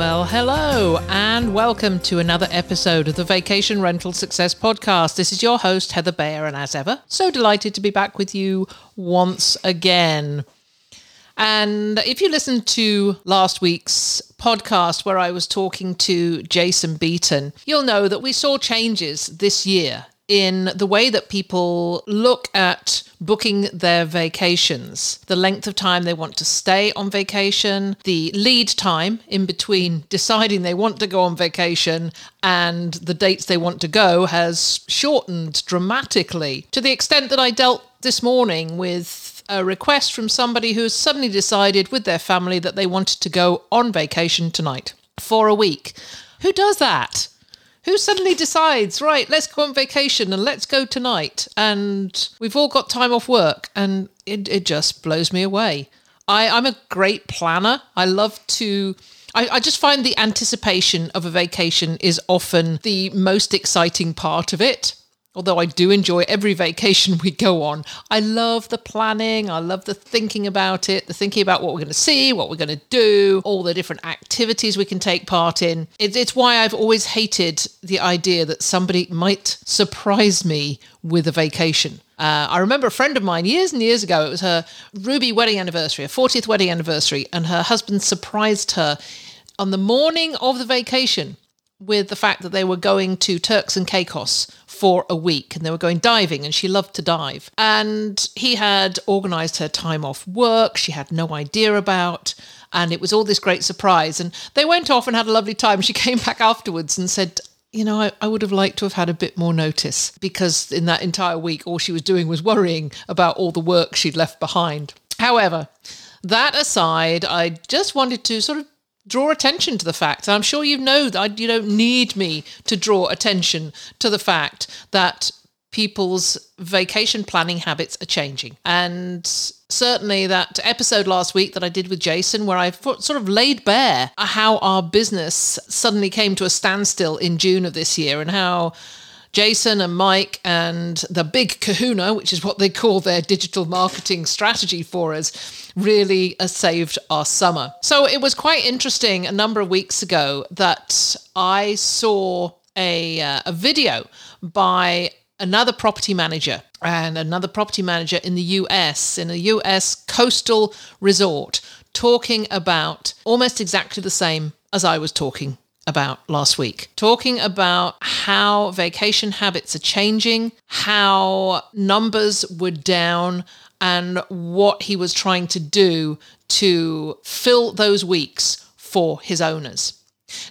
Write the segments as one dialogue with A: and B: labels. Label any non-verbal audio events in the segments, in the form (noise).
A: Well, hello, and welcome to another episode of the Vacation Rental Success Podcast. This is your host, Heather Bayer, and as ever, so delighted to be back with you once again. And if you listened to last week's podcast where I was talking to Jason Beaton, you'll know that we saw changes this year in the way that people look at booking their vacations, the length of time they want to stay on vacation, the lead time in between (laughs) deciding they want to go on vacation and the dates they want to go has shortened dramatically to the extent that I dealt this morning with a request from somebody who has suddenly decided with their family that they wanted to go on vacation tonight for a week. Who does that? Who suddenly decides, right, let's go on vacation and let's go tonight. And we've all got time off work. And it, it just blows me away. I, I'm a great planner. I love to. I, I just find the anticipation of a vacation is often the most exciting part of it although I do enjoy every vacation we go on, I love the planning. I love the thinking about it, the thinking about what we're going to see, what we're going to do, all the different activities we can take part in. It, it's why I've always hated the idea that somebody might surprise me with a vacation. Uh, I remember a friend of mine years and years ago, it was her Ruby wedding anniversary, her 40th wedding anniversary, and her husband surprised her on the morning of the vacation with the fact that they were going to Turks and Caicos for a week and they were going diving and she loved to dive. And he had organized her time off work, she had no idea about. And it was all this great surprise. And they went off and had a lovely time. She (laughs) came back afterwards and said, you know, I, I, would have liked to have had a bit more notice because in that entire week, all she was doing was worrying about all the work she'd left behind. However, that aside, I just wanted to sort of draw attention to the fact. I'm sure you know that you don't need me to draw attention to the fact that people's vacation planning habits are changing. And certainly that episode last week that I did with Jason, where I sort of laid bare how our business suddenly came to a standstill in June of this year and how Jason and Mike and the big kahuna, which is what they call their digital marketing strategy for us, really saved our summer. So it was quite interesting a number of weeks ago that I saw a, uh, a video by another property manager and another property manager in the US, in a US coastal resort, talking about almost exactly the same as I was talking about last week, talking about how vacation habits are changing, how numbers were down, and what he was trying to do to fill those weeks for his owners.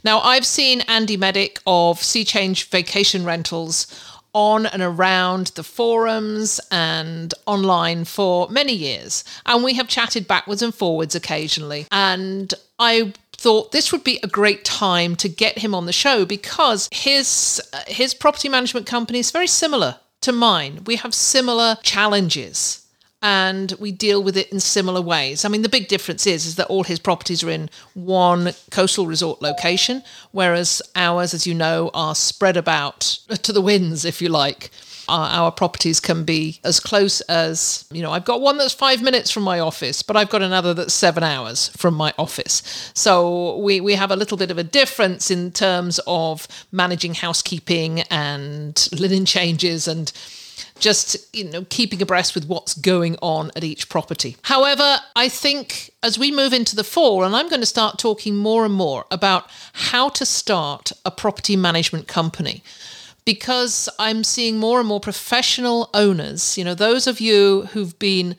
A: Now, I've seen Andy Medic of Sea Change Vacation Rentals on and around the forums and online for many years, and we have chatted backwards and forwards occasionally. And I thought this would be a great time to get him on the show because his uh, his property management company is very similar to mine. We have similar challenges and we deal with it in similar ways. I mean, the big difference is is that all his properties are in one coastal resort location, whereas ours, as you know, are spread about to the winds, if you like our, our properties can be as close as, you know, I've got one that's five minutes from my office, but I've got another that's seven hours from my office. So we, we have a little bit of a difference in terms of managing housekeeping and linen changes and just you know keeping abreast with what's going on at each property. However, I think as we move into the fall and I'm going to start talking more and more about how to start a property management company because I'm seeing more and more professional owners, you know, those of you who've been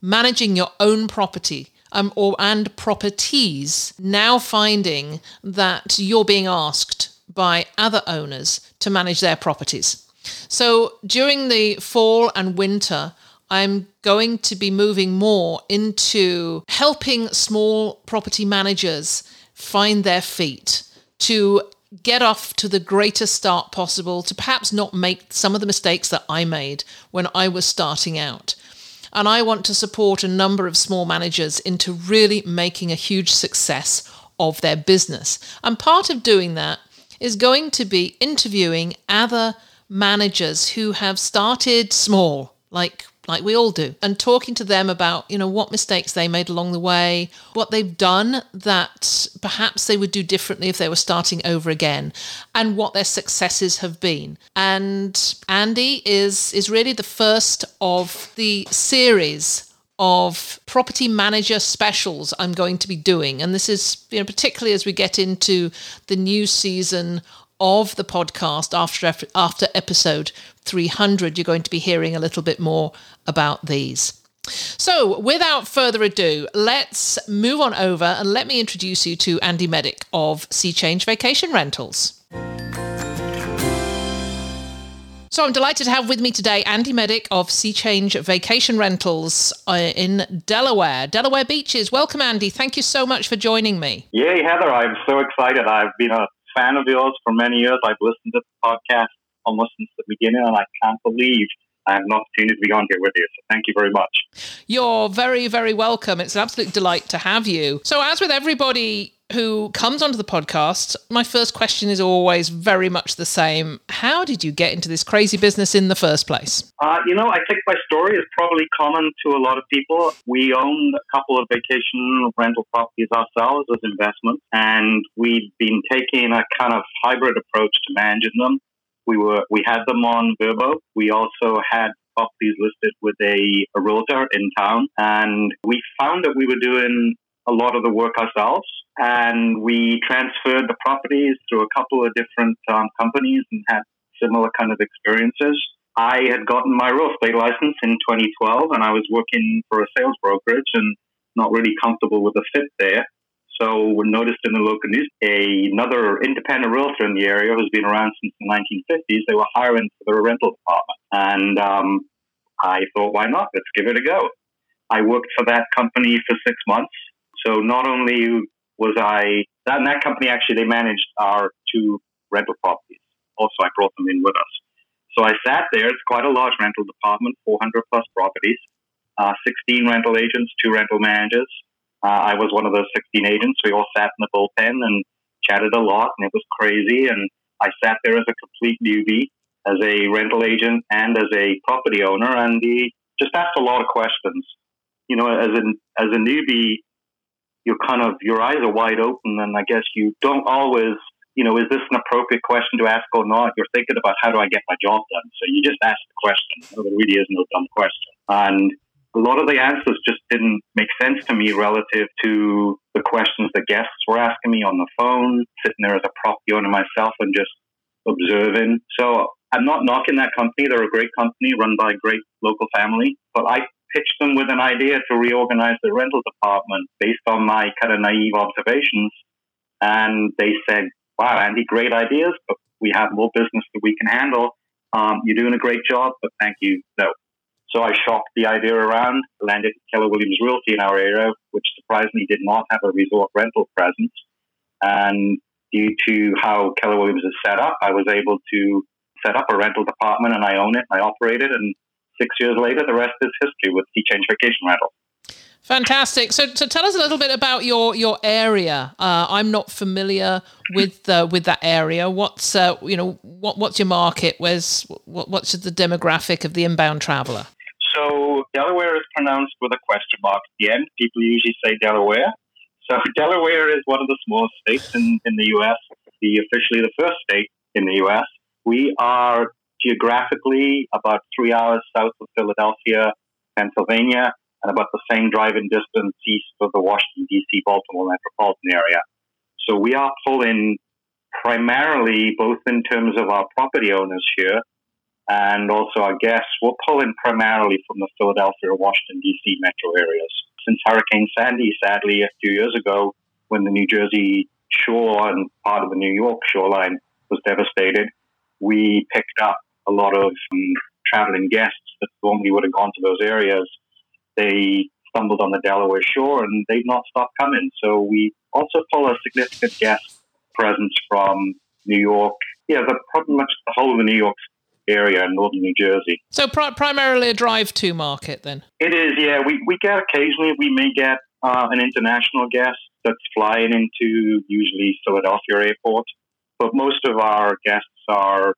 A: managing your own property um, or and properties now finding that you're being asked by other owners to manage their properties. So during the fall and winter, I'm going to be moving more into helping small property managers find their feet to get off to the greatest start possible, to perhaps not make some of the mistakes that I made when I was starting out. And I want to support a number of small managers into really making a huge success of their business. And part of doing that is going to be interviewing other managers who have started small, like like we all do, and talking to them about, you know, what mistakes they made along the way, what they've done that perhaps they would do differently if they were starting over again, and what their successes have been. And Andy is is really the first of the series of property manager specials I'm going to be doing. And this is, you know, particularly as we get into the new season of the podcast after after episode 300 you're going to be hearing a little bit more about these so without further ado let's move on over and let me introduce you to andy medic of sea change vacation rentals so I'm delighted to have with me today Andy Medic of Sea Change Vacation Rentals uh, in Delaware, Delaware Beaches. Welcome, Andy. Thank you so much for joining me.
B: Yay, Heather. I'm so excited. I've been a fan of yours for many years. I've listened to the podcast almost since the beginning, and I can't believe I have an opportunity to be on here with you. So thank you very much.
A: You're very, very welcome. It's an absolute delight to have you. So, as with everybody who comes onto the podcast, my first question is always very much the same. How did you get into this crazy business in the first place?
B: Uh, you know, I think my story is probably common to a lot of people. We owned a couple of vacation rental properties ourselves as investments, and we've been taking a kind of hybrid approach to managing them. We were we had them on Vrbo. We also had properties listed with a, a realtor in town, and we found that we were doing a lot of the work ourselves and we transferred the properties through a couple of different um, companies and had similar kind of experiences. I had gotten my real estate license in 2012, and I was working for a sales brokerage and not really comfortable with the fit there. So we noticed in the local news another independent realtor in the area who's been around since the 1950s. They were hiring for their rental department, and um, I thought, why not? Let's give it a go. I worked for that company for six months. So not only was I that in that company actually they managed our two rental properties. Also, I brought them in with us. So I sat there. It's quite a large rental department, 400 plus properties, uh, 16 rental agents, two rental managers. Uh, I was one of those 16 agents. We all sat in the bullpen and chatted a lot, and it was crazy. And I sat there as a complete newbie, as a rental agent and as a property owner, and he just asked a lot of questions. You know, as an as a newbie, you're kind of your eyes are wide open, and I guess you don't always, you know, is this an appropriate question to ask or not? You're thinking about how do I get my job done, so you just ask the question. there really is no dumb question, and a lot of the answers just didn't make sense to me relative to the questions the guests were asking me on the phone, sitting there as a property owner myself and just observing. So I'm not knocking that company. They're a great company run by a great local family, but I pitched them with an idea to reorganize the rental department based on my kind of naive observations. And they said, wow, Andy, great ideas, but we have more business that we can handle. Um, you're doing a great job, but thank you, no. So I shopped the idea around, landed Keller Williams Realty in our area, which surprisingly did not have a resort rental presence. And due to how Keller Williams is set up, I was able to set up a rental department and I own it, I operate it, and six years later, the rest is history with Sea Change Vacation Rental.
A: Fantastic. So, so tell us a little bit about your your area. Uh, I'm not familiar with uh, with that area. What's uh, you know what what's your market? Where's what, what's the demographic of the inbound traveler?
B: So Delaware is pronounced with a question mark at the end. People usually say Delaware. So (laughs) Delaware is one of the smallest states in, in the U.S. The officially the first state in the U.S. We are geographically about three hours south of Philadelphia, Pennsylvania, and about the same driving distance east of the Washington, D.C., Baltimore metropolitan area. So we are pulling primarily, both in terms of our property owners here and also our guests, we're pulling primarily from the Philadelphia, Washington, D.C. metro areas. Since Hurricane Sandy, sadly, a few years ago, when the New Jersey shore and part of the New York shoreline was devastated, we picked up a lot of um, traveling guests that normally would have gone to those areas. They stumbled on the Delaware shore and they've not stopped coming. So we also pull a significant guest presence from New York. Yeah, the pretty much the whole of the New York area in northern New Jersey.
A: So pri- primarily a drive-to market then.
B: It is. Yeah, we we get occasionally we may get uh, an international guest that's flying into usually Philadelphia airport, but most of our guests are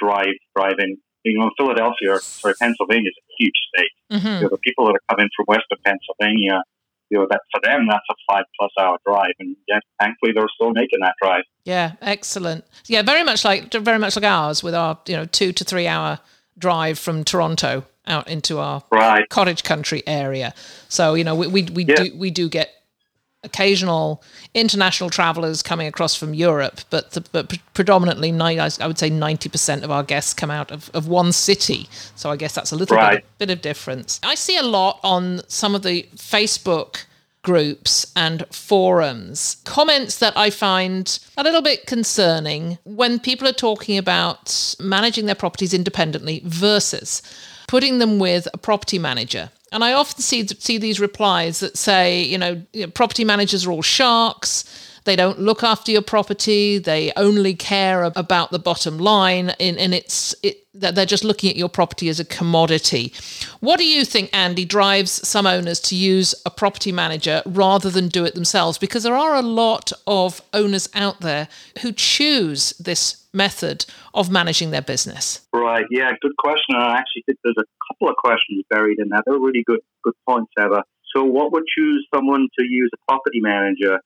B: drive driving. You know, Philadelphia, sorry, Pennsylvania is a huge state.
A: Mm-hmm.
B: You know, the people that are coming from western Pennsylvania, you know, that for them that's a five plus hour drive, and yes, thankfully they're still making that drive.
A: Yeah, excellent. Yeah, very much like very much like ours with our you know two to three hour drive from Toronto out into our
B: right.
A: cottage country area. So you know we we, we
B: Yeah.
A: do we do get occasional international travelers coming across from Europe, but the, but predominantly I would say ninety percent of our guests come out of, of one city. So I guess that's a little
B: Right.
A: bit, bit of difference. I see a lot on some of the Facebook groups and forums comments that I find a little bit concerning when people are talking about managing their properties independently versus putting them with a property manager. And I often see see these replies that say, you know, property managers are all sharks. They don't look after your property. They only care about the bottom line, and, and it's it, they're just looking at your property as a commodity. What do you think, Andy, drives some owners to use a property manager rather than do it themselves? Because there are a lot of owners out there who choose this method of managing their business.
B: Right. Yeah. Good question. I actually think there's a couple of questions buried in that. They're really good, good points, Eva. So, what would choose someone to use a property manager?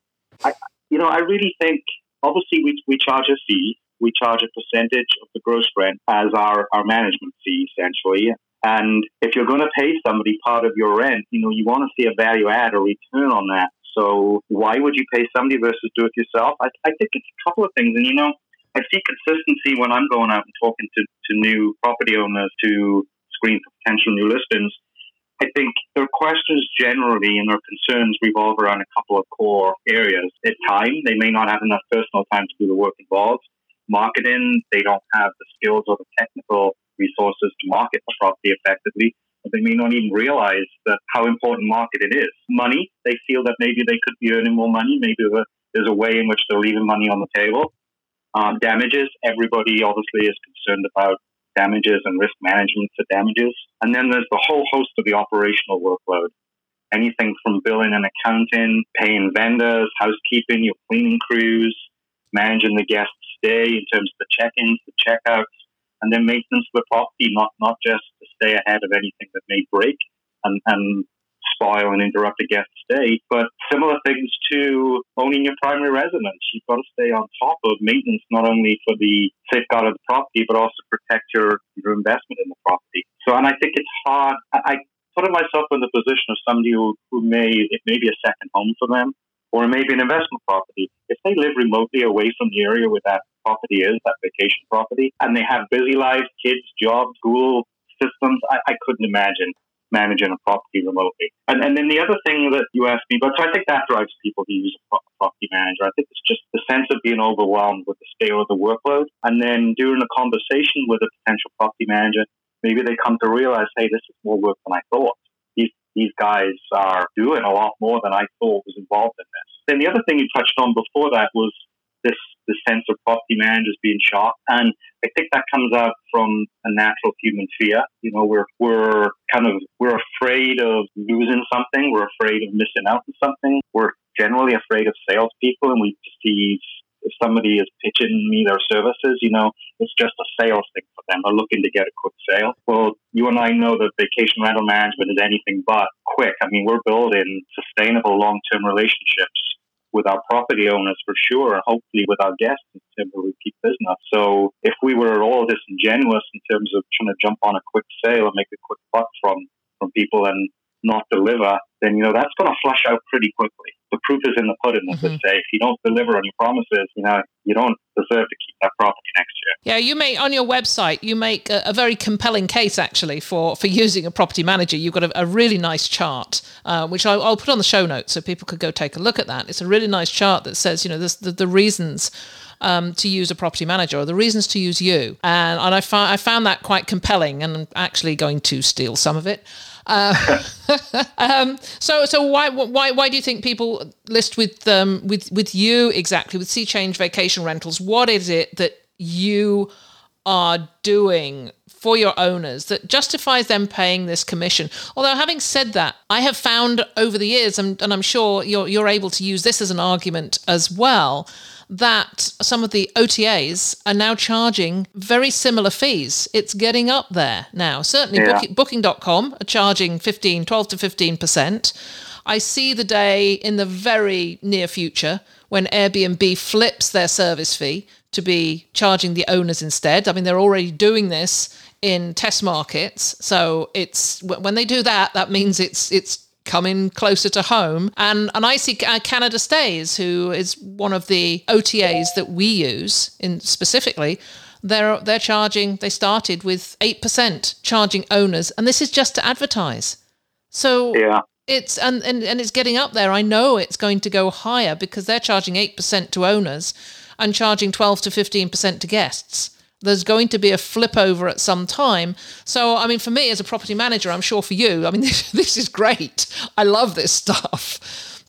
B: I, you know, I really think obviously we we charge a fee. We charge a percentage of the gross rent as our our management fee, essentially. And if you're going to pay somebody part of your rent, you know, you want to see a value add or return on that. So, why would you pay somebody versus do it yourself? I, I think it's a couple of things. And you know, I see consistency when I'm going out and talking to, to new property owners to screen potential new listings. I think their questions generally and their concerns revolve around a couple of core areas. At time, they may not have enough personal time to do the work involved. Marketing, they don't have the skills or the technical resources to market the property effectively. They may not even realize that how important marketing is. Money, they feel that maybe they could be earning more money. Maybe there's a way in which they're leaving money on the table. Um, damages, everybody obviously is concerned about damages and risk management for damages. And then there's the whole host of the operational workload. Anything from billing and accounting, paying vendors, housekeeping, your cleaning crews, managing the guest stay in terms of the check-ins, the checkouts, and then maintenance of the property, not, not just to stay ahead of anything that may break and, and spoil and interrupt a guest stay, but similar things to owning your primary residence. You've got to stay on top of maintenance, not only for the safeguard of the property, but also protect your, your investment in the property. So, and I think it's hard. I, I put myself in the position of somebody who, who may, it may be a second home for them, or it may be an investment property. If they live remotely away from the area where that property is, that vacation property, and they have busy lives, kids, jobs, school systems, I, I couldn't imagine managing a property remotely. And, and then the other thing that you asked me about, so I think that drives people to use a property manager. I think it's just the sense of being overwhelmed with the scale of the workload. And then during a conversation with a potential property manager, maybe they come to realize, hey, this is more work than I thought. These, these guys are doing a lot more than I thought was involved in this. Then the other thing you touched on before that was this the sense of property managers being shocked. And I think that comes out from a natural human fear. You know, we're we're kind of we're afraid of losing something. We're afraid of missing out on something. We're generally afraid of salespeople, and we perceive if somebody is pitching me their services, you know, it's just a sales thing for them. They're looking to get a quick sale. Well, you and I know that vacation rental management is anything but quick. I mean, we're building sustainable long-term relationships with our property owners for sure, and hopefully with our guests in terms of repeat business. So if we were at all disingenuous in terms of trying to jump on a quick sale and make a quick buck from from people and not deliver, then you know that's going to flush out pretty quickly. The proof is in the pudding, as they say. If you don't deliver on your promises, you know you don't deserve to keep that property next year.
A: Yeah, you make on your website you make a, a very compelling case actually for for using a property manager. You've got a, a really nice chart, uh, which I'll, I'll put on the show notes so people could go take a look at that. It's a really nice chart that says you know this, the the reasons um, to use a property manager or the reasons to use you. And, and I, fi- I found that quite compelling and I'm actually going to steal some of it. Uh, (laughs) um, so, so why, why, why do you think people list with, um, with, with you exactly with Sea Change Vacation Rentals? What is it that you are doing for your owners that justifies them paying this commission. Although, having said that, I have found over the years, and, and I'm sure you're, you're able to use this as an argument as well, that some of the OTAs are now charging very similar fees. It's getting up there now. Certainly,
B: Yeah.
A: Book- Booking.com are charging 15, 12 to 15%. I see the day in the very near future when Airbnb flips their service fee to be charging the owners instead. I mean, they're already doing this in test markets. So it's when they do that, that means it's it's coming closer to home. And and I see uh, Canada Stays, who is one of the OTAs that we use in specifically. They're they're charging. They started with eight percent charging owners, and this is just to advertise. So
B: Yeah.
A: it's and, and and it's getting up there. I know it's going to go higher because they're charging eight percent to owners and charging twelve to fifteen percent to guests. There's going to be a flip over at some time. So, I mean, for me as a property manager, I'm sure for you, I mean, (laughs) this, this is great. I love this stuff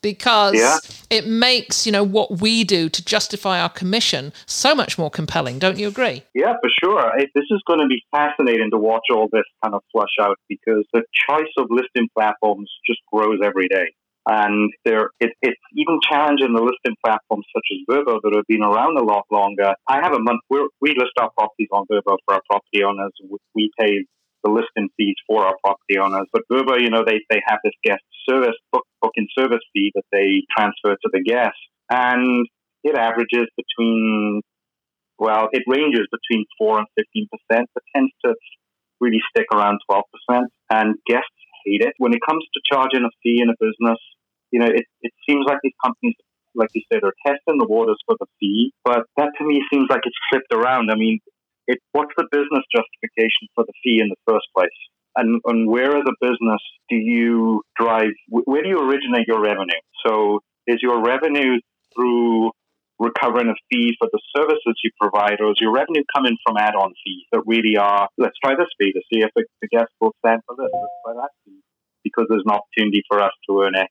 A: because
B: Yeah.
A: it makes you know what we do to justify our commission so much more compelling. Don't you agree?
B: Yeah, for sure. It, this is going to be fascinating to watch all this kind of flush out because the choice of listing platforms just grows every day. And there, it, it's even challenging the listing platforms such as Vrbo that have been around a lot longer. I have a month, we're, we list our properties on Vrbo for our property owners. We- We pay the listing fees for our property owners. But Vrbo, you know, they, they have this guest service, book, booking service fee that they transfer to the guest. And it averages between well, it ranges between 4 and 15%, but tends to really stick around 12%. And guests hate it. When it comes to charging a fee in a business, you know, it, it seems like these companies, like you said, are testing the waters for the fee, but that to me seems like it's flipped around. I mean, it, what's the business justification for the fee in the first place? And, and where as a business do you drive, where do you originate your revenue? So is your revenue through recovering a fee for the services you provide, or is your revenue coming from add-on fees that really are, let's try this fee to see if the, the guest will stand for this, let's try that fee, because there's an opportunity for us to earn X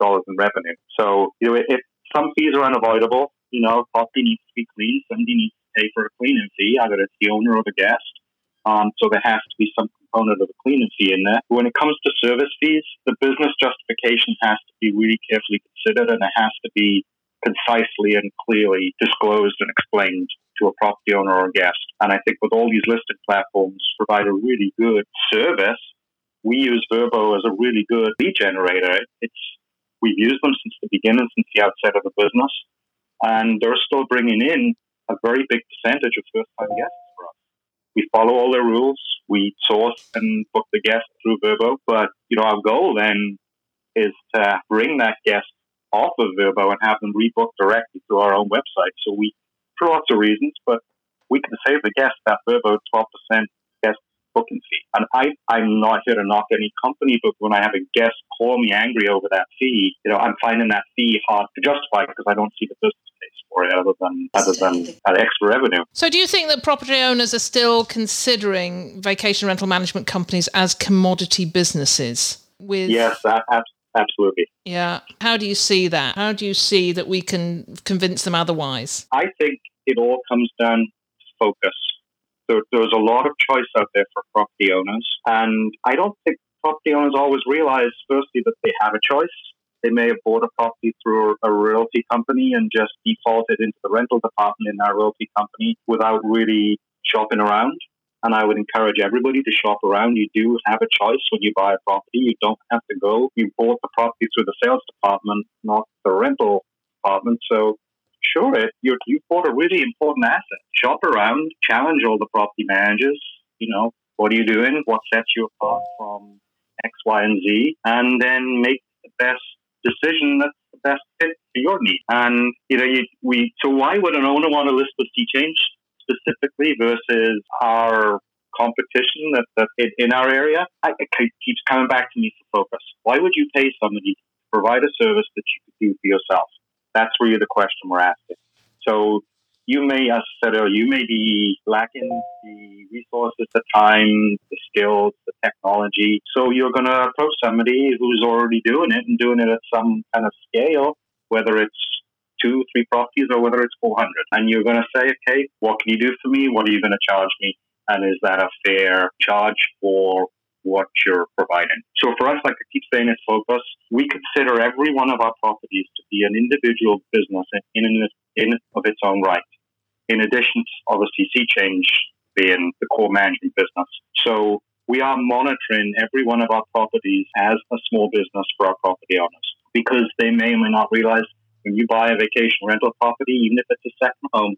B: dollars in revenue. So, you know, if some fees are unavoidable, you know, property needs to be cleaned. somebody needs to pay for a cleaning fee, either it's the owner or the guest. Um, so there has to be some component of a cleaning fee in there. When it comes to service fees, the business justification has to be really carefully considered and it has to be concisely and clearly disclosed and explained to a property owner or guest. And I think with all these listed platforms provide a really good service. We use Vrbo as a really good lead generator. It's we've used them since the beginning, since the outset of the business, and they're still bringing in a very big percentage of first-time guests for us. We follow all their rules. We source and book the guests through Vrbo, but you know our goal then is to bring that guest off of Vrbo and have them rebook directly through our own website. So we, for lots of reasons, but we can save the guest that Vrbo 12% guest booking fee. And I, I'm not here to knock any company, but when I have a guest call me angry over that fee, you know, I'm finding that fee hard to justify because I don't see the business case for it other than other than that extra revenue.
A: So, do you think that property owners are still considering vacation rental management companies as commodity businesses? With
B: Yes, that, ab- absolutely.
A: yeah, how do you see that? How do you see that we can convince them otherwise?
B: I think it all comes down to focus. There, there's a lot of choice out there for property owners, and I don't think property owners always realize, firstly, that they have a choice. They may have bought a property through a realty company and just defaulted into the rental department in that realty company without really shopping around. And I would encourage everybody to shop around. You do have a choice when you buy a property. You don't have to go. You bought the property through the sales department, not the rental department. So sure, it you you bought a really important asset. Shop around, challenge all the property managers. You know, what are you doing? What sets you apart from X, Y, and Z? And then make the best decision that's the best fit for your needs. And you know, you, we so why would an owner want to list with Sea Change specifically versus our competition that, that in, in our area? I, it keeps coming back to me for focus. Why would you pay somebody to provide a service that you could do for yourself? That's really the question we're asking. So you may, as I said earlier, you may be lacking the resources, the time, the skills, the technology. So you're going to approach somebody who's already doing it and doing it at some kind of scale, whether it's two, three properties or whether it's 400. And you're going to say, okay, what can you do for me? What are you going to charge me? And is that a fair charge for what you're providing? So for us, like I keep saying, it's focus. We consider every one of our properties to be an individual business in, in, in of its own right in addition to obviously sea change being the core management business. So we are monitoring every one of our properties as a small business for our property owners because they may or may not realize when you buy a vacation rental property, even if it's a second home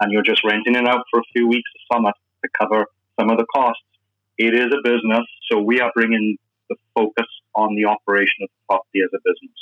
B: and you're just renting it out for a few weeks of summer to cover some of the costs, it is a business. So we are bringing the focus on the operation of the property as a business.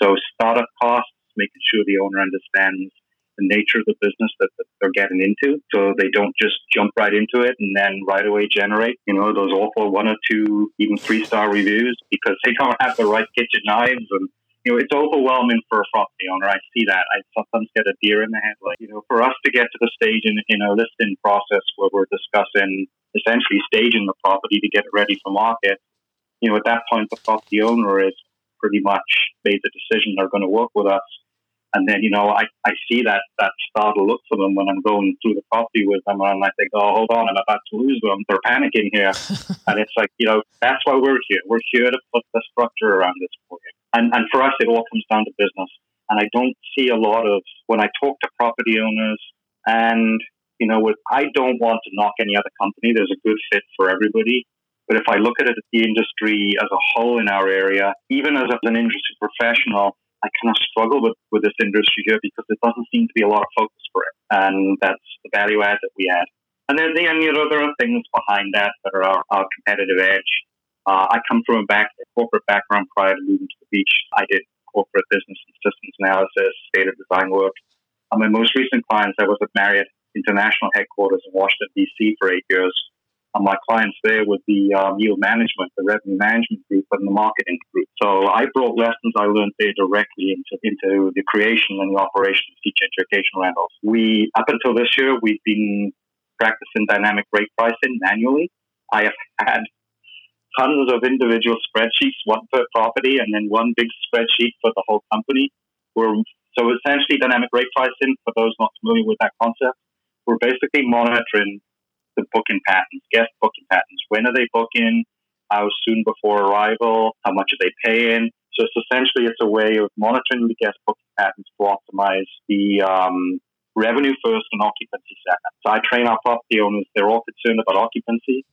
B: So startup costs, making sure the owner understands the nature of the business that, they're getting into. So they don't just jump right into it and then right away generate, you know, those awful one or two, even three star reviews because they don't have the right kitchen knives and you know, it's overwhelming for a property owner. I see that. I sometimes get a deer in the headlight. You know, for us to get to the stage in, in a listing process where we're discussing essentially staging the property to get it ready for market, you know, at that point, the property owner is pretty much made the decision they're going to work with us and then, you know, I, I see that, that startled look for them when I'm going through the property with them and I think, oh, hold on, I'm about to lose them. They're panicking here. (laughs) and it's like, you know, that's why we're here. We're here to put the structure around this for you. And, and for us, it all comes down to business. And I don't see a lot of, when I talk to property owners and, you know, with, I don't want to knock any other company. There's a good fit for everybody. But if I look at it, the industry as a whole in our area, even as an industry professional, I kind of struggle with, with this industry here because there doesn't seem to be a lot of focus for it. And that's the value add that we add. And then, then you know, there are things behind that that are our, our competitive edge. Uh, I come from a, back, a corporate background prior to moving to the beach. I did corporate business and systems analysis, data design work. On my most recent clients, I was at Marriott International headquarters in Washington, D.C. for eight years And my clients there with the um, yield management, the revenue management group, and the marketing group. So I brought lessons I learned there directly into, into the creation and the operation of SeaChange Vacation Rentals. We, up until this year, we've been practicing dynamic rate pricing manually. I have had tons of individual spreadsheets, one per property, and then one big spreadsheet for the whole company. We're, so essentially, dynamic rate pricing, for those not familiar with that concept, we're basically monitoring the booking patterns, guest booking patterns. When are they booking? How soon before arrival? How much are they paying? So it's essentially it's a way of monitoring the guest booking patterns to optimize the um, revenue first and occupancy second. So I train our property owners; they're all concerned about occupancy.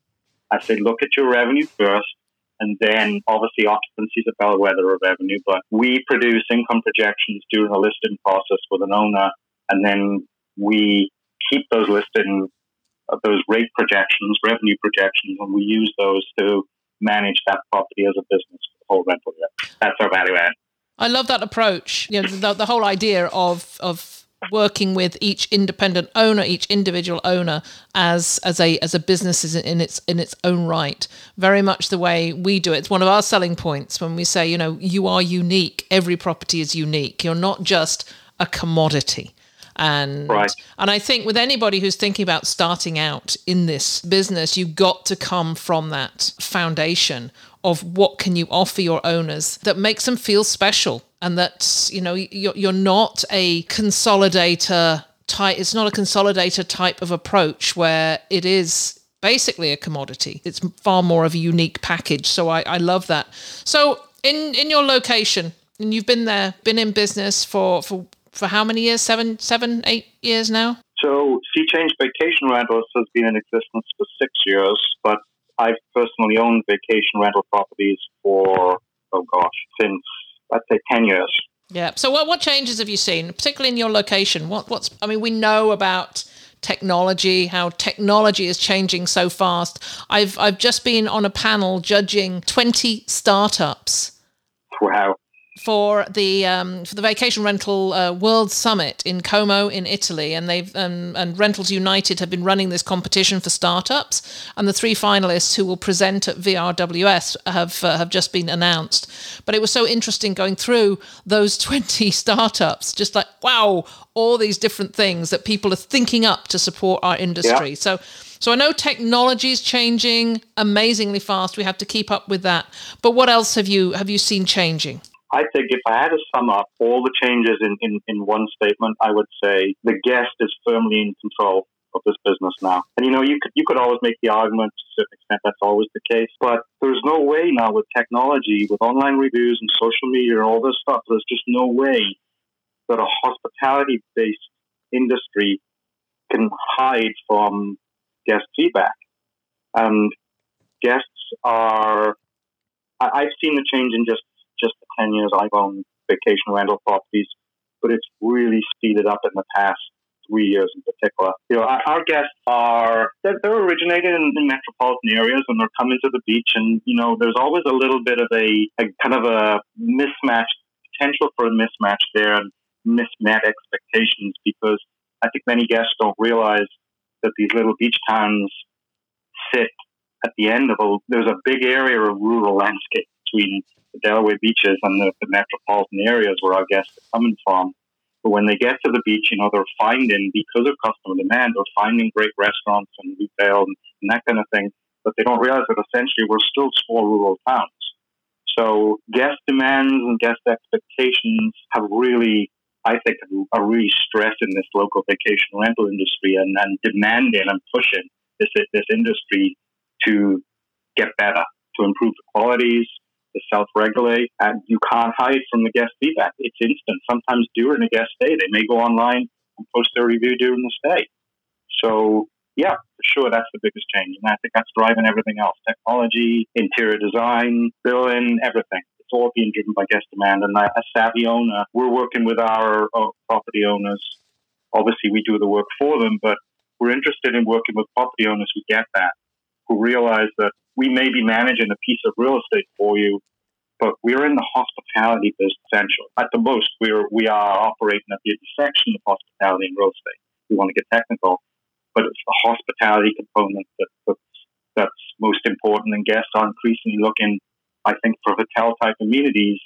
B: I say, look at your revenue first, and then obviously occupancy is a bellwether of revenue. But we produce income projections during the listing process with an owner, and then we keep those listing uh, those rate projections, revenue projections, and we use those to manage that property as a business whole rental year. That's our value add.
A: I love that approach. You know, the, the whole idea of of working with each independent owner, each individual owner as as a as a business is in its in its own right. Very much the way we do it. It's one of our selling points when we say, you know, you are unique. Every property is unique. You're not just a commodity and
B: right.
A: and I think with anybody who's thinking about starting out in this business, you've got to come from that foundation of what can you offer your owners that makes them feel special and that you know you're, you're not a consolidator type it's not a consolidator type of approach where it is basically a commodity. It's far more of a unique package. So i, I love that. So in in your location and you've been there been in business for for for how many years? Seven, seven, eight years now?
B: So, Sea Change Vacation Rentals has been in existence for six years, but I've personally owned vacation rental properties for, oh gosh, since, let's say, 10 years.
A: Yeah. So, what, what changes have you seen, particularly in your location? What, what's, I mean, we know about technology, how technology is changing so fast. I've, I've just been on a panel judging 20 startups.
B: Wow
A: for the um, for the vacation rental uh, world summit in Como in Italy, and they've um, and Rentals United have been running this competition for startups, and the three finalists who will present at VRWS have uh, have just been announced. But it was so interesting going through those (laughs) twenty startups, just like wow, all these different things that people are thinking up to support our industry. Yeah. So. So I know technology is changing amazingly fast. We have to keep up with that. But what else have you have you seen changing?
B: I think if I had to sum up all the changes in, in, in one statement, I would say the guest is firmly in control of this business now. And you know, you could you could always make the argument to a certain extent that's always the case, but there's no way now with technology, with online reviews and social media and all this stuff, there's just no way that a hospitality based industry can hide from guest feedback. And guests are I've seen the change in just just the 10 years I've owned vacation rental properties, but it's really speeded up in the past three years in particular. You know, our, our guests are, they're, they're originated in, in, metropolitan areas and they're coming to the beach and, you know, there's always a little bit of a, a kind of a mismatch, potential for a mismatch there and mismet expectations because I think many guests don't realize that these little beach towns sit at the end of a, there's a big area of rural landscape between the Delaware beaches and the, the metropolitan areas where our guests are coming from. But when they get to the beach, you know, they're finding, because of customer demand, they're finding great restaurants and retail and, and that kind of thing. But they don't realize that essentially we're still small rural towns. So guest demands and guest expectations have really, I think, are really stressing this local vacation rental industry and, and demanding and pushing this this industry to get better, to improve the qualities, to self-regulate, and you can't hide from the guest feedback. It's instant. Sometimes during a guest stay, they may go online and post their review during the stay. So yeah, for sure, that's the biggest change, and I think that's driving everything else: technology, interior design, billing, everything. It's all being driven by guest demand. And as savvy owner, we're working with our uh, property owners. Obviously, we do the work for them, but we're interested in working with property owners who get that, who realize that we may be managing a piece of real estate for you, but we're in the hospitality business essential. At the most, we're, we are operating at the intersection of hospitality and real estate. We want to get technical, but it's the hospitality component that, that's, that's most important, and guests are increasingly looking, I think, for hotel type amenities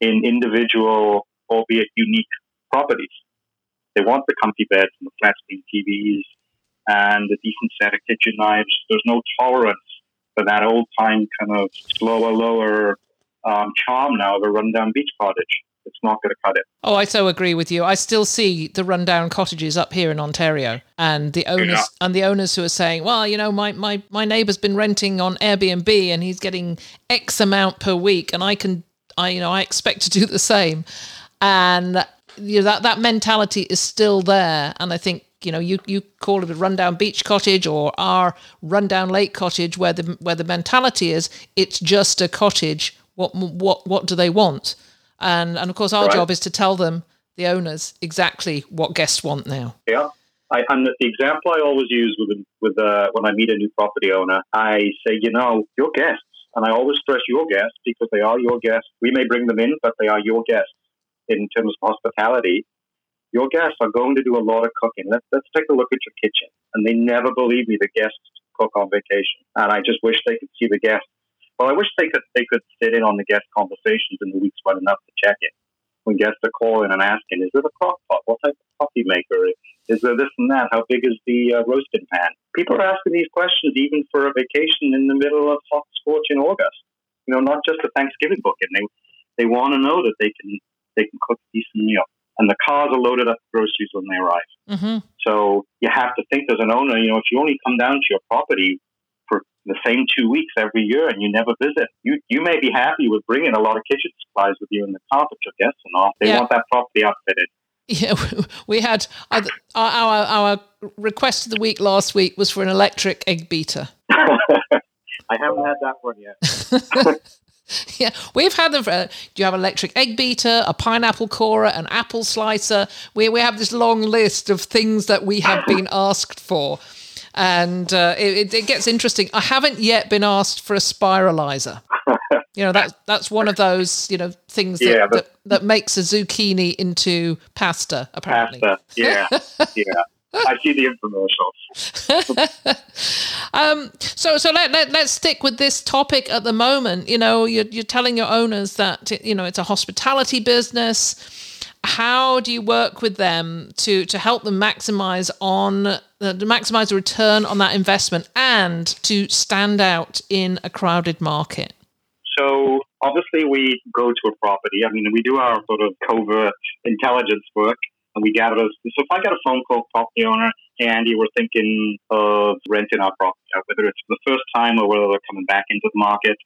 B: in individual, albeit unique properties. They want the comfy beds and the flat screen TVs and the decent set of kitchen knives. There's no tolerance for that old time kind of slower, lower um, charm now of a rundown beach cottage. It's not going to cut it.
A: Oh, I so agree with you. I still see the rundown cottages up here in Ontario, and the owners yeah. and the owners who are saying, "Well, you know, my my my neighbour's been renting on Airbnb, and he's getting X amount per week, and I can, I you know, I expect to do the same." And you know, that that mentality is still there, and I think you know you you call it a rundown beach cottage or our rundown lake cottage where the where the mentality is it's just a cottage. What what what do they want? And and of course our right. job is to tell them the owners exactly what guests want now.
B: Yeah. I, and the example I always use with with uh, when I meet a new property owner, I say, you know, your guests, and I always stress your guests because they are your guests. We may bring them in, but they are your guests in terms of hospitality your guests are going to do a lot of cooking. Let's, let's take a look at your kitchen. And they never believe me the guests cook on vacation. And I just wish they could see the guests. Well, I wish they could they could sit in on the guest conversations in the weeks running up to check in. When guests are calling and asking, is there a crock pot? What type of coffee maker? Is there this and that? How big is the uh, roasting pan? People are asking these questions even for a vacation in the middle of hot scorch in August. You know, not just a Thanksgiving booking. They they want to know that they can they can cook a decent meal and the cars are loaded up with groceries when they arrive. Mm-hmm. So you have to think as an owner, you know, if you only come down to your property for the same two weeks every year and you never visit, you, you may be happy with bringing a lot of kitchen supplies with you in the car, but your guests are not. They yeah. want that property outfitted.
A: Yeah, (laughs) we had our, our, our request of the week last week was for an electric egg beater. (laughs)
B: I haven't had that one yet. (laughs) (laughs)
A: yeah, we've had them. Uh, do you have an electric egg beater, a pineapple corer, an apple slicer? We we have this long list of things that we have (laughs) been asked for, and uh, it, it, gets interesting. I haven't yet been asked for a spiralizer. You know, that's that's one of those, you know, things that,
B: Yeah,
A: that, that makes a zucchini into pasta, apparently.
B: Pasta. Yeah, (laughs) yeah. I see the infomercials. (laughs)
A: Um, so so let, let, let's stick with this topic at the moment. You know, you're, you're telling your owners that, you know, it's a hospitality business. How do you work with them to, to help them maximize on uh, to maximize the return on that investment and to stand out in a crowded market?
B: So obviously we go to a property. I mean, we do our sort of covert intelligence work we gather those. So if I get a phone call, property owner, hey Andy, we're thinking of renting our property out, whether it's for the first time or whether they're coming back into the market,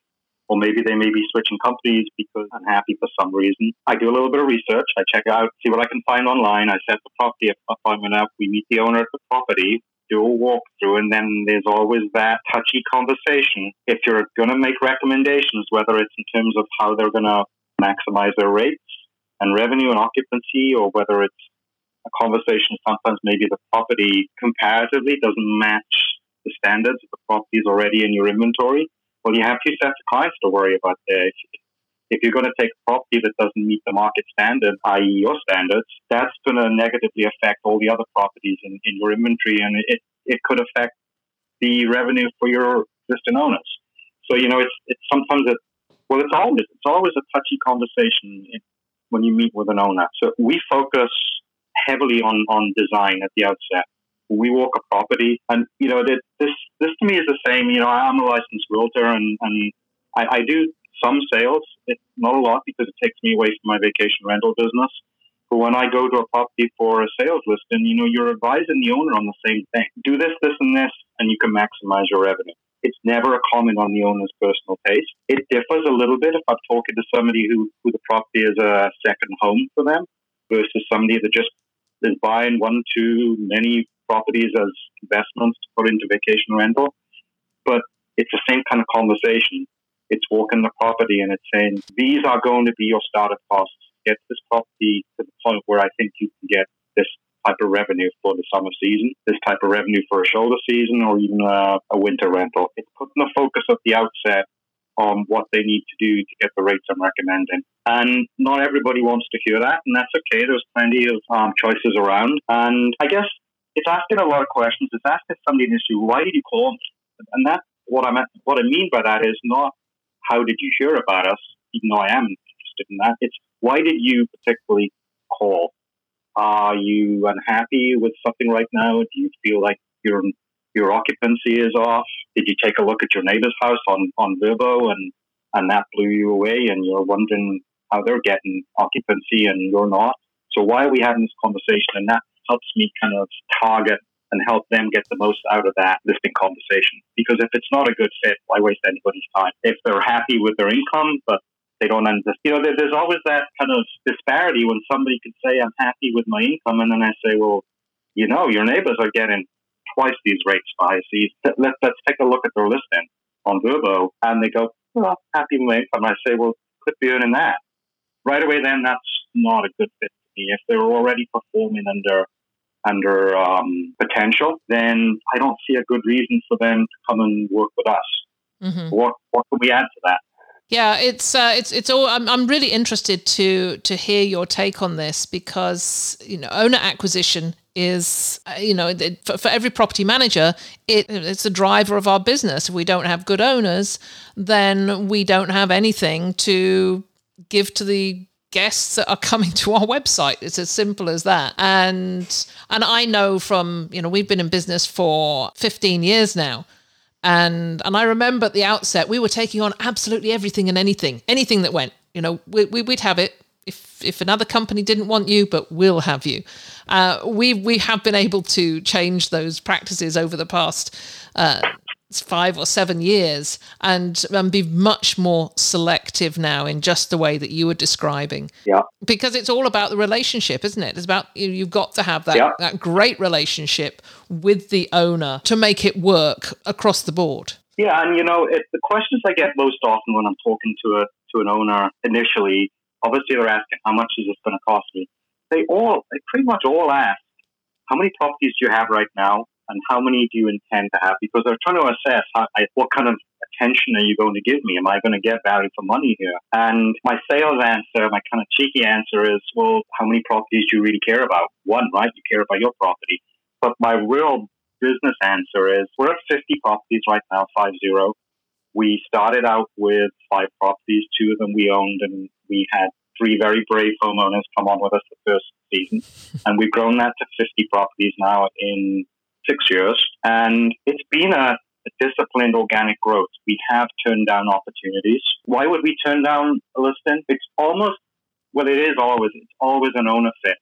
B: or maybe they may be switching companies because unhappy for some reason. I do a little bit of research. I check out, see what I can find online. I set the property appointment up. We meet the owner of the property, do a walkthrough, and then there's always that touchy conversation. If you're going to make recommendations, whether it's in terms of how they're going to maximize their rates and revenue and occupancy, or whether it's a conversation sometimes maybe the property comparatively doesn't match the standards the properties already in your inventory. Well, you have two sets of clients to worry about there. If, if you're going to take a property that doesn't meet the market standard, i.e., your standards, that's going to negatively affect all the other properties in, in your inventory, and it, it could affect the revenue for your existing owners. So you know, it's it's sometimes it well, it's always it's always a touchy conversation when you meet with an owner. So we focus heavily on on design at the outset. We walk a property, and you know, this this to me is the same. You know, I'm a licensed realtor, and and I, I do some sales. It's not a lot because it takes me away from my vacation rental business. But when I go to a property for a sales listing, you know, you're advising the owner on the same thing. Do this, this, and this, and you can maximize your revenue. It's never a comment on the owner's personal taste. It differs a little bit if I'm talking to somebody who, who the property is a second home for them versus somebody that just is buying one, too many properties as investments to put into vacation rental. But it's the same kind of conversation. It's walking the property and it's saying, these are going to be your startup costs. Get this property to the point where I think you can get this type of revenue for the summer season, this type of revenue for a shoulder season, or even a, a winter rental. It's putting the focus at the outset on what they need to do to get the rates I'm recommending. And not everybody wants to hear that, and that's okay. There's plenty of um, choices around. And I guess it's asking a lot of questions. It's asking somebody initially, why did you call me? And that's what I meant, what I mean by that is not how did you hear about us, even though I am interested in that. It's why did you particularly call? Are you unhappy with something right now? Do you feel like your your occupancy is off? Did you take a look at your neighbor's house on on Vrbo and and that blew you away, and you're wondering how they're getting occupancy and you're not? So why are we having this conversation? And that helps me kind of target and help them get the most out of that listing conversation. Because if it's not a good fit, why waste anybody's time? If they're happy with their income, but they don't understand, you know, there's always that kind of disparity when somebody could say, I'm happy with my income. And then I say, well, you know, your neighbors are getting twice these rates by see let, let's take a look at their listing on Vrbo and they go well happy with And I say well could be earning that right away then that's not a good fit for me if they're already performing under under um, potential then I don't see a good reason for them to come and work with us
A: Mm-hmm.
B: what what can we add to that
A: Yeah, it's uh, it's it's all. I'm I'm really interested to to hear your take on this because you know owner acquisition is uh, you know for, every property manager it it's a driver of our business. If we don't have good owners, then we don't have anything to give to the guests that are coming to our website it's as simple as that and and i know from you know we've been in business for 15 years now and and I remember at the outset we were taking on absolutely everything and anything, anything that went. You know, we, we would have it if if another company didn't want you, but we'll have you. Uh, we we have been able to change those practices over the past. Uh, five or seven years and, and be much more selective now in just the way that you were describing
B: yeah
A: because it's all about the relationship isn't it it's about you, you've got to have that,
B: Yeah.
A: that great relationship with the owner to make it work across the board
B: Yeah, and you know, it, the questions I get most often when I'm talking to a to an owner initially, obviously they're asking, "How much is this going to cost me?" They all, they pretty much all ask, "How many properties do you have right now, and how many do you intend to have? Because they're trying to assess how, what kind of attention are you going to give me? Am I going to get value for money here? And my sales answer, my kind of cheeky answer is, well, how many properties do you really care about? One, right? You care about your property. But my real business answer is we're at 50 properties right now, five zero. We started out with five properties, two of them we owned, and we had three very brave homeowners come on with us the first season. (laughs) And we've grown that to 50 properties now in six years. And it's been a, a disciplined organic growth. We have turned down opportunities. Why would we turn down a listing? It's almost, well, it is always, it's always an owner fit.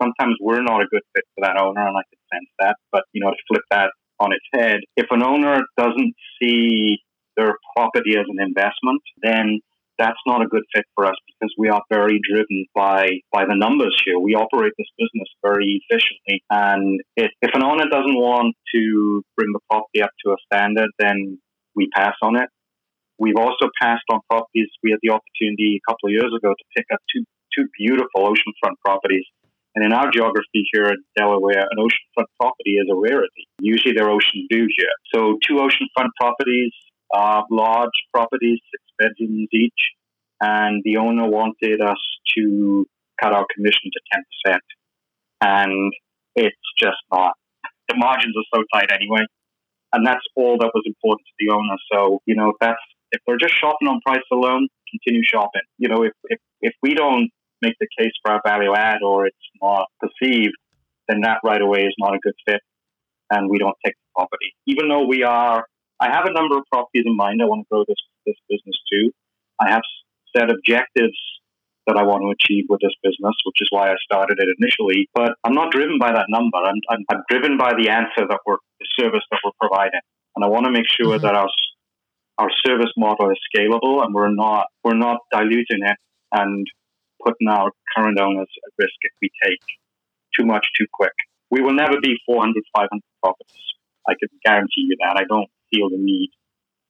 B: Sometimes we're not a good fit for that owner, and I can sense that. But, you know, to flip that on its head, if an owner doesn't see their property as an investment, then that's not a good fit for us because we are very driven by by the numbers here. We operate this business very efficiently, and if, if an owner doesn't want to bring the property up to a standard, then we pass on it. We've also passed on properties. We had the opportunity a couple of years ago to pick up two two beautiful oceanfront properties. And in our geography here in Delaware, an oceanfront property is a rarity. Usually they're ocean view here. So two oceanfront properties, uh, large properties, six bedrooms each, and the owner wanted us to cut our commission to 10%. And it's just not. The margins are so tight anyway. And that's all that was important to the owner. So, you know, that's, if they're just shopping on price alone, continue shopping. You know, if, if, if we don't make the case for our value add or it's not perceived, then that right away is not a good fit and we don't take the property. Even though we are I have a number of properties in mind I want to grow this, this business to. I have set objectives that I want to achieve with this business, which is why I started it initially. But I'm not driven by that number. I'm, I'm, I'm driven by the answer that we're, the service that we're providing. And I want to make sure mm-hmm. that our, our service model is scalable and we're not, we're not diluting it and putting our current owners at risk if we take too much too quick. We will never be 400, 500 properties. I can guarantee you that. I don't feel the need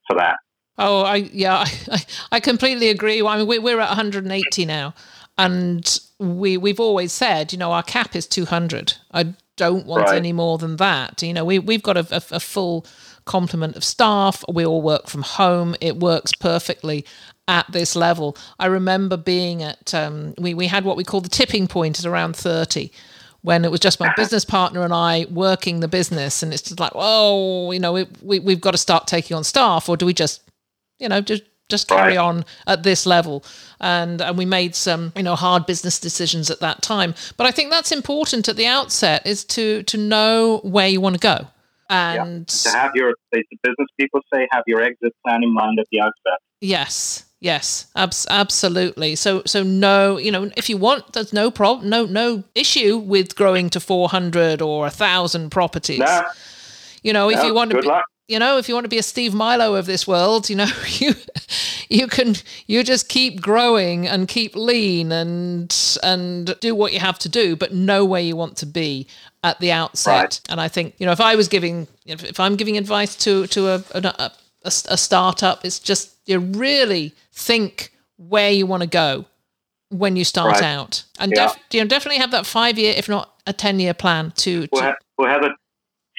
B: for that.
A: Oh, I yeah, (laughs) I, I completely agree. I mean, we're at 180 now, and we we've always said, you know, our cap is 200. I don't want right. any more than that. You know, we we've got a, a, a full complement of staff. We all work from home. It works perfectly at this level. I remember being at um, we we had what we call the tipping point at around 30 when it was just my business partner and I working the business. And it's just like, oh, you know, we, we, we've got to start taking on staff, or do we just, you know, just just carry right. on at this level and and we made some you know hard business decisions at that time but i think that's important at the outset is to to know where you want to go and
B: yeah. to have your the business people say have your exit plan in mind at the outset
A: yes Yes, abs- absolutely. So, so no, you know, if you want, there's no problem, no, no issue with growing to 400 or a thousand properties. You know, if you want to be,
B: luck.
A: You know, if you want to be a Steve Milo of this world, you know, (laughs) you, you can, you just keep growing and keep lean and, and do what you have to do, but know where you want to be at the outset. Right. And I think, you know, if I was giving, if, if I'm giving advice to, to a, a, a, a startup, it's just, you really think where you want to go when you start right. out, and yeah. def- you know, definitely have that five year, if not a ten year plan. To, to
B: well, well, Heather,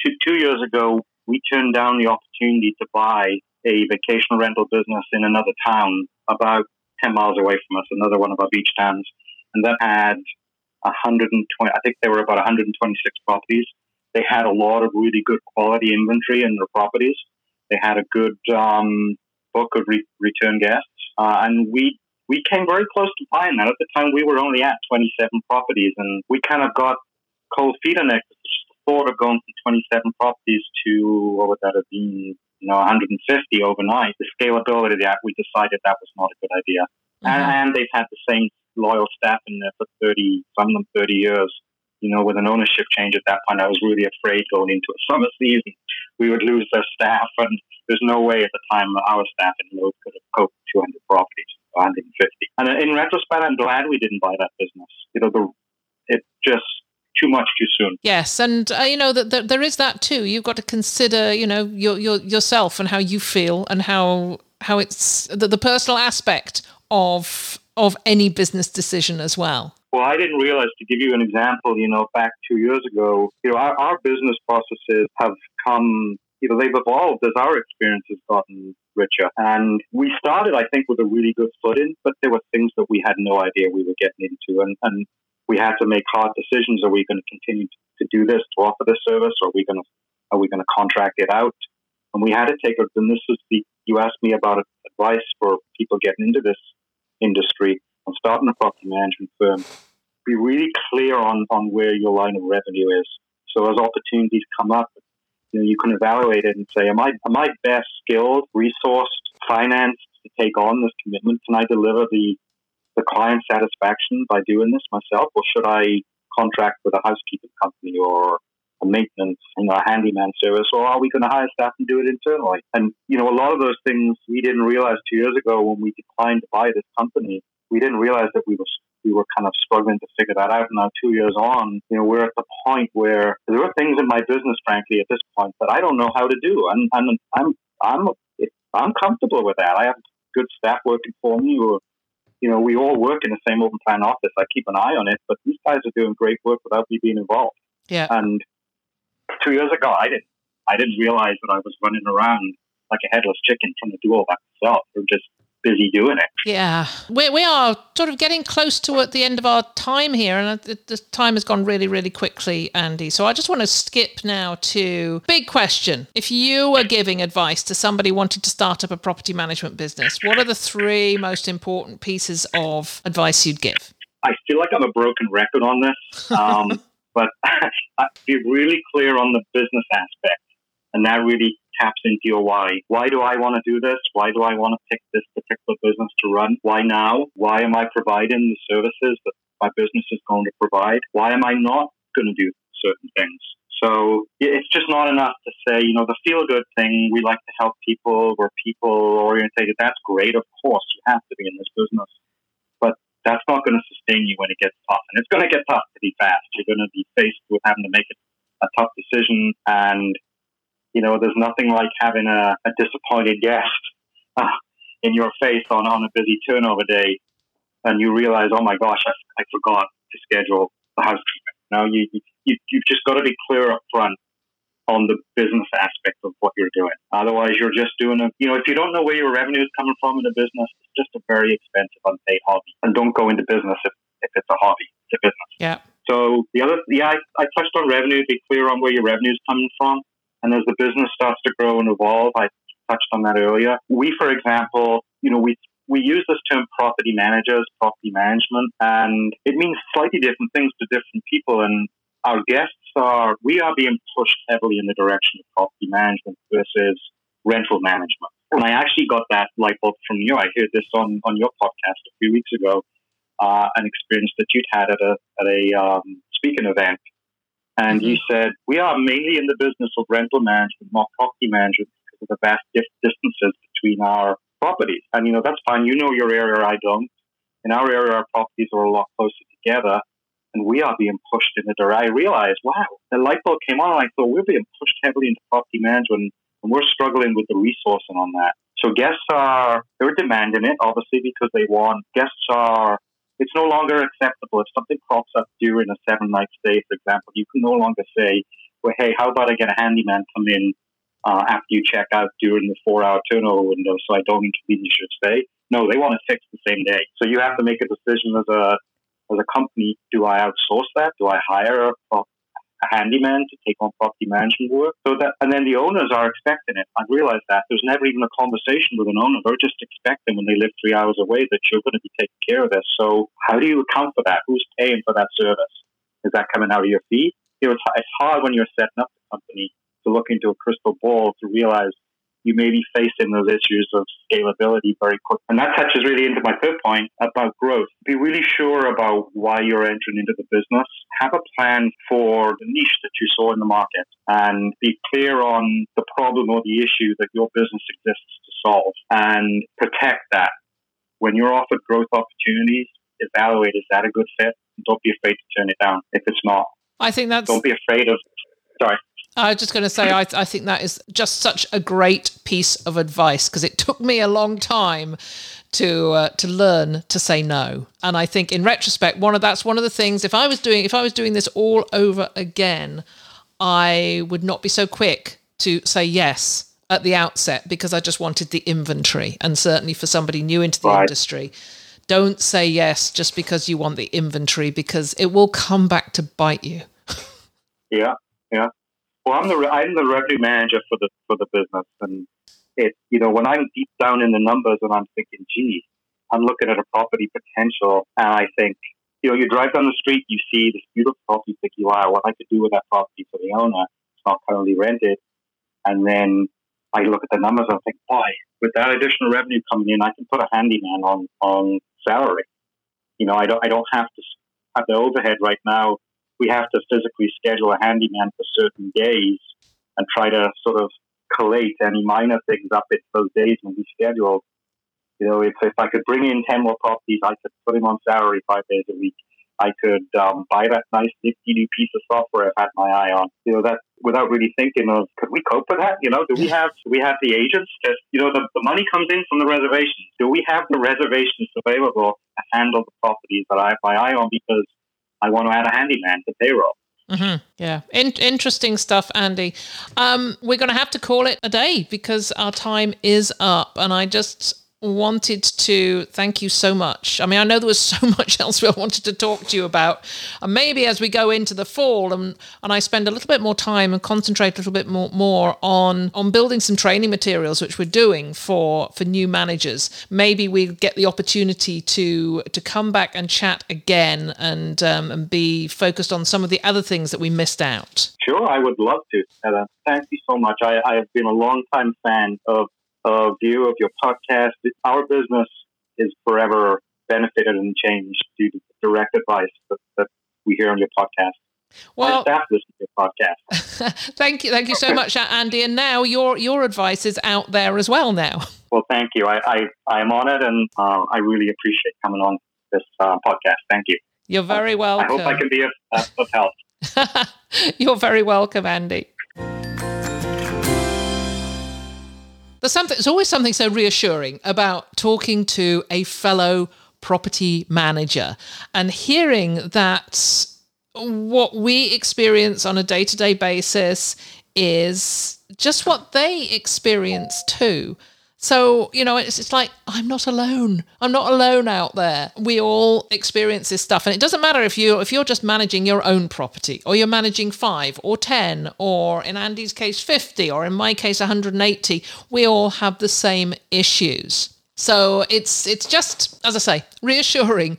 B: two, two years ago, we turned down the opportunity to buy a vacation rental business in another town about 10 miles away from us, another one of our beach towns. And that had 120, I think there were about 126 properties. They had a lot of really good quality inventory in their properties. They had a good um, book of re- return guests. Uh, and we we came very close to buying that. At the time, we were only at 27 properties, and we kind of got cold feet on it. Thought of going from 27 properties to what would that have been? You know, 150 overnight. The scalability of that, we decided that was not a good idea. Mm-hmm. And, and they've had the same loyal staff in there for 30, some of them 30 years. You know, with an ownership change at that point, I was really afraid going into a summer (laughs) season we would lose their staff and there's no way at the time our staff in Lowe's could have coped with 200 properties, 150. And in retrospect, I'm glad we didn't buy that business. You know, the, it just too much too soon.
A: Yes, and uh, you know that the, there is that too. You've got to consider, you know, your, your yourself and how you feel and how how it's the, the personal aspect of of any business decision as well.
B: Well, I didn't realize to give you an example, you know, back two years ago, you know, our, our business processes have come, you know, they've evolved as our experience has gotten richer. And we started, I think, with a really good footing, but there were things that we had no idea we were getting into. And, and we had to make hard decisions. Are we going to continue to do this, to offer this service? Or are we going to, are we going to contract it out? And we had to take a, and this is the, you asked me about advice for people getting into this industry and starting a property management firm. Be really clear on, on where your line of revenue is. So as opportunities come up, you know, you can evaluate it and say, am I, am I best skilled, resourced, financed to take on this commitment? Can I deliver the, the client satisfaction by doing this myself? Or should I contract with a housekeeping company or a maintenance, you know, a handyman service, or are we going to hire staff and do it internally? And, you know, a lot of those things we didn't realize two years ago when we declined to buy this company. We didn't realize that we were we were kind of struggling to figure that out. Now, two years on, you know, we're at the point where there are things in my business, frankly, at this point that I don't know how to do, and, and I'm I'm I'm comfortable with that. I have good staff working for me, or you know, we all work in the same open plan office. I keep an eye on it, but these guys are doing great work without me being involved.
A: Yeah.
B: And two years ago, I didn't I didn't realize that I was running around like a headless chicken trying to do all that myself. We're just busy doing it.
A: Yeah, we, we are sort of getting close to at the end of our time here, and the time has gone really, really quickly, Andy. So I just want to skip now to big question. If you were giving advice to somebody wanting to start up a property management business, what are the three most important pieces of advice you'd give?
B: I feel like I'm a broken record on this. Um, (laughs) but (laughs) be really clear on the business aspect. And that really taps into your why. Why do I want to do this? Why do I want to pick this particular business to run? Why now? Why am I providing the services that my business is going to provide? Why am I not going to do certain things? So it's just not enough to say, you know, the feel good thing, we like to help people, we're people orientated. That's great. Of course, you have to be in this business But that's not going to sustain you when it gets tough. And it's going to get tough pretty fast. You're going to be faced with having to make a tough decision. And, you know, there's nothing like having a, a disappointed guest (laughs) uh, in your face on, on a busy turnover day. And you realize, oh my gosh, I, I forgot to schedule the housekeeping. Now, you, you, you've just got to be clear up front on the business aspect of what you're doing. Otherwise, you're just doing a, you know, if you don't know where your revenue is coming from in a business, it's just a very expensive unpaid hobby. And don't go into business if, if it's a hobby, it's a business.
A: Yeah.
B: So the other, yeah, I, I touched on revenue, be clear on where your revenue is coming from. And as the business starts to grow and evolve, I touched on that earlier. We, for example, you know, we we use this term property managers, property management, and it means slightly different things to different people. And our guests are, we are being pushed heavily in the direction of property management versus rental management. And I actually got that light bulb from you. I heard this on, on your podcast a few weeks ago, uh, an experience that you'd had at a, at a um, speaking event. And mm-hmm. you said, we are mainly in the business of rental management, not property management, because of the vast distances between our properties. And, you know, that's fine. You know your area, I don't. In our area, our properties are a lot closer together and we are being pushed in the direction. I realized, wow, the light bulb came on, and I thought we're being pushed heavily into property management, and we're struggling with the resourcing on that. So guests are they're demanding it, obviously, because they want. Guests are. It's no longer acceptable if something crops up during a seven night stay, for example. You can no longer say, "Well, hey, how about I get a handyman come in uh, after you check out during the four hour turnover window, so I don't inconvenience your stay." No, they want to fix the same day. So you have to make a decision as a as a company, do I outsource that? Do I hire a, a handyman to take on property management work? So that, and then the owners are expecting it. I realized that there's never even a conversation with an owner. They're just expecting when they live three hours away that you're going to be taking care of this. So how do you account for that? Who's paying for that service? Is that coming out of your fee? You know, it's, it's hard when you're setting up the company to look into a crystal ball to realize you may be facing those issues of scalability very quick. And that touches really into my third point about growth. Be really sure about why you're entering into the business. Have a plan for the niche that you saw in the market and be clear on the problem or the issue that your business exists to solve and protect that. When you're offered growth opportunities, evaluate is that a good fit? Don't be afraid to turn it down if it's not.
A: I think that's.
B: Don't be afraid of. Sorry.
A: I was just going to say, I, I think that is just such a great piece of advice because it took me a long time to uh, to learn to say no. And I think in retrospect, one of that's one of the things. If I was doing if I was doing this all over again, I would not be so quick to say yes at the outset because I just wanted the inventory. And certainly for somebody new into the right. industry, don't say yes just because you want the inventory because it will come back to bite you.
B: yeah, yeah. Well, I'm the I'm the revenue manager for the for the business, and it you know when I'm deep down in the numbers and I'm thinking, gee, I'm looking at a property potential, and I think you know you drive down the street, you see this beautiful property, think, wow, what I could do with that property for the owner. It's not currently rented, and then I look at the numbers and I think, boy, with that additional revenue coming in, I can put a handyman on on salary. You know, I don't I don't have to have the overhead right now. We have to physically schedule a handyman for certain days and try to sort of collate any minor things up in those days when we schedule. You know, if, if I could bring in 10 more properties, I could put him on salary five days a week. I could um, buy that nice nifty new piece of software I've had my eye on. You know, that without really thinking of, could we cope with that? You know, do we have do we have the agents? Just you know, the, the money comes in from the reservations. Do we have the reservations available to handle the properties that I have my eye on because I want to add a handyman to payroll?
A: Mm-hmm. Yeah, In- interesting stuff, Andy. Um, we're going to have to call it a day because our time is up, and I just wanted to thank you so much. I mean, I know there was (laughs) so much else we wanted to talk to you about. And maybe as we go into the fall and, and I spend a little bit more time and concentrate a little bit more, more on on building some training materials, which we're doing for for new managers, maybe we get the opportunity to to come back and chat again and um, and be focused on some of the other things that we missed out.
B: Sure, I would love to. Heather. Thank you so much. I, I have been a long time fan of uh, view of your podcast. Our business is forever benefited and changed due to direct advice that, that we hear on your podcast. Well, staff listen to your podcast. (laughs)
A: thank you, thank you so much, Andy. And now your your advice is out there as well. Now, (laughs)
B: well, thank you. I I, I am on it, and uh, I really appreciate coming on this uh, podcast. Thank you.
A: You're very welcome.
B: I hope I can be of, of help. (laughs)
A: You're very welcome, Andy. There's something. There's always something so reassuring about talking to a fellow property manager and hearing that what we experience on a day-to-day basis is just what they experience too. So, you know, it's, it's like, I'm not alone. I'm not alone out there. We all experience this stuff. And it doesn't matter if you if you're just managing your own property or you're managing five or 10 or in Andy's case 50 or in my case 180. We all have the same issues. So it's it's just, as I say, reassuring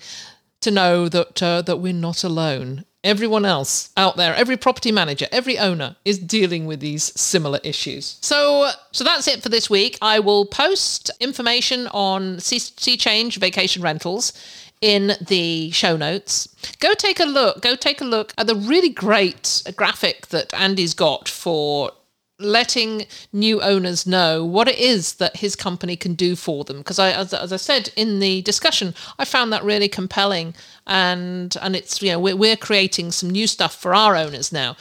A: to know that uh, that we're not alone everyone else out there, every property manager, every owner is dealing with these similar issues. So, so that's it for this week. I will post information on Sea, Change Vacation Rentals in the show notes. Go take a look. Go take a look at the really great graphic that Andy's got for letting new owners know what it is that his company can do for them. Because I as, as, I said in the discussion I found that really compelling and and it's you know we're, we're creating some new stuff for our owners now.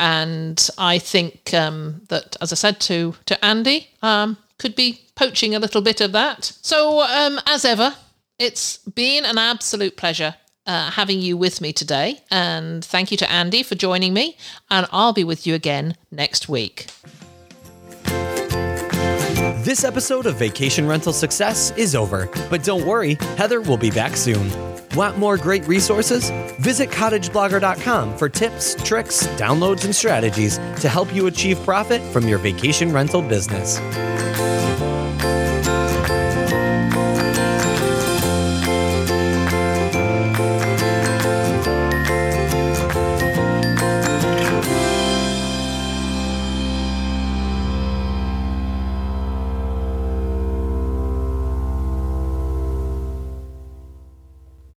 A: And I think um, that as I said to to Andy um, could be poaching a little bit of that. So um, as ever it's been an absolute pleasure uh, having you with me today. And thank you to Andy for joining me. And I'll be with you again next week.
C: This episode of Vacation Rental Success is over, but don't worry, Heather will be back soon. Want more great resources? Visit cottageblogger.com for tips, tricks, downloads, and strategies to help you achieve profit from your vacation rental business.